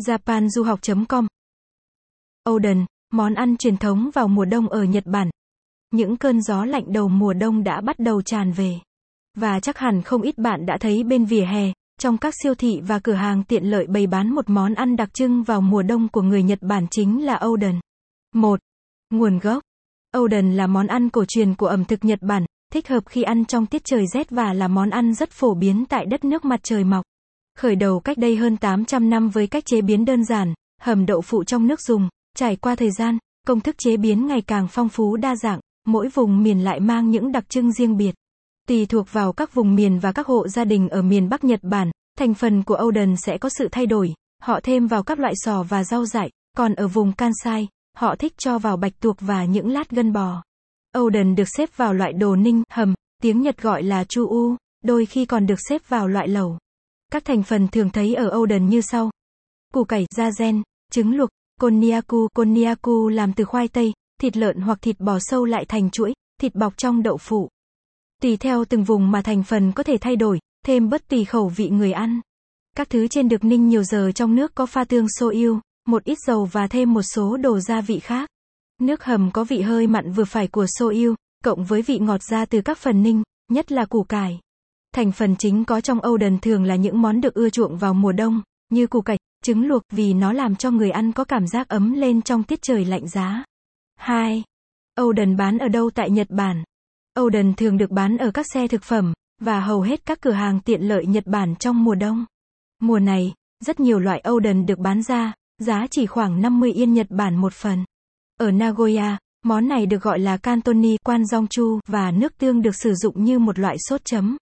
japanduhoc.com Oden, món ăn truyền thống vào mùa đông ở Nhật Bản. Những cơn gió lạnh đầu mùa đông đã bắt đầu tràn về. Và chắc hẳn không ít bạn đã thấy bên vỉa hè, trong các siêu thị và cửa hàng tiện lợi bày bán một món ăn đặc trưng vào mùa đông của người Nhật Bản chính là Oden. 1. Nguồn gốc Oden là món ăn cổ truyền của ẩm thực Nhật Bản, thích hợp khi ăn trong tiết trời rét và là món ăn rất phổ biến tại đất nước mặt trời mọc. Khởi đầu cách đây hơn 800 năm với cách chế biến đơn giản, hầm đậu phụ trong nước dùng, trải qua thời gian, công thức chế biến ngày càng phong phú đa dạng, mỗi vùng miền lại mang những đặc trưng riêng biệt. Tùy thuộc vào các vùng miền và các hộ gia đình ở miền Bắc Nhật Bản, thành phần của Oden sẽ có sự thay đổi, họ thêm vào các loại sò và rau dại, còn ở vùng Kansai, họ thích cho vào bạch tuộc và những lát gân bò. Oden được xếp vào loại đồ ninh, hầm, tiếng Nhật gọi là chu u, đôi khi còn được xếp vào loại lẩu. Các thành phần thường thấy ở Oden như sau. Củ cải, da gen, trứng luộc, konnyaku, konnyaku làm từ khoai tây, thịt lợn hoặc thịt bò sâu lại thành chuỗi, thịt bọc trong đậu phụ. Tùy theo từng vùng mà thành phần có thể thay đổi, thêm bất tùy khẩu vị người ăn. Các thứ trên được ninh nhiều giờ trong nước có pha tương soyu, một ít dầu và thêm một số đồ gia vị khác. Nước hầm có vị hơi mặn vừa phải của soyu, cộng với vị ngọt ra từ các phần ninh, nhất là củ cải. Thành phần chính có trong âu đần thường là những món được ưa chuộng vào mùa đông, như củ cải, trứng luộc vì nó làm cho người ăn có cảm giác ấm lên trong tiết trời lạnh giá. 2. đần bán ở đâu tại Nhật Bản? âu đần thường được bán ở các xe thực phẩm, và hầu hết các cửa hàng tiện lợi Nhật Bản trong mùa đông. Mùa này, rất nhiều loại âu đần được bán ra, giá chỉ khoảng 50 yên Nhật Bản một phần. Ở Nagoya, món này được gọi là cantoni quan chu và nước tương được sử dụng như một loại sốt chấm.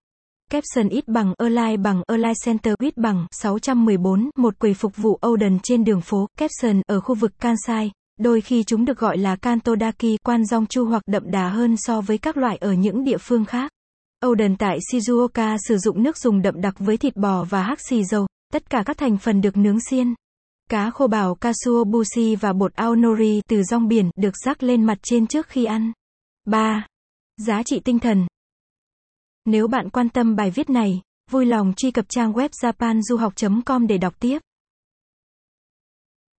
Capson ít bằng Align bằng Align Center ít bằng 614, một quầy phục vụ Odin trên đường phố Capson ở khu vực Kansai. Đôi khi chúng được gọi là Kantodaki, quan dong chu hoặc đậm đà hơn so với các loại ở những địa phương khác. Odin tại Shizuoka sử dụng nước dùng đậm đặc với thịt bò và hắc xì dầu, tất cả các thành phần được nướng xiên. Cá khô bào kasuobushi và bột aonori từ rong biển được rắc lên mặt trên trước khi ăn. 3. Giá trị tinh thần nếu bạn quan tâm bài viết này, vui lòng truy cập trang web japanduhoc.com để đọc tiếp.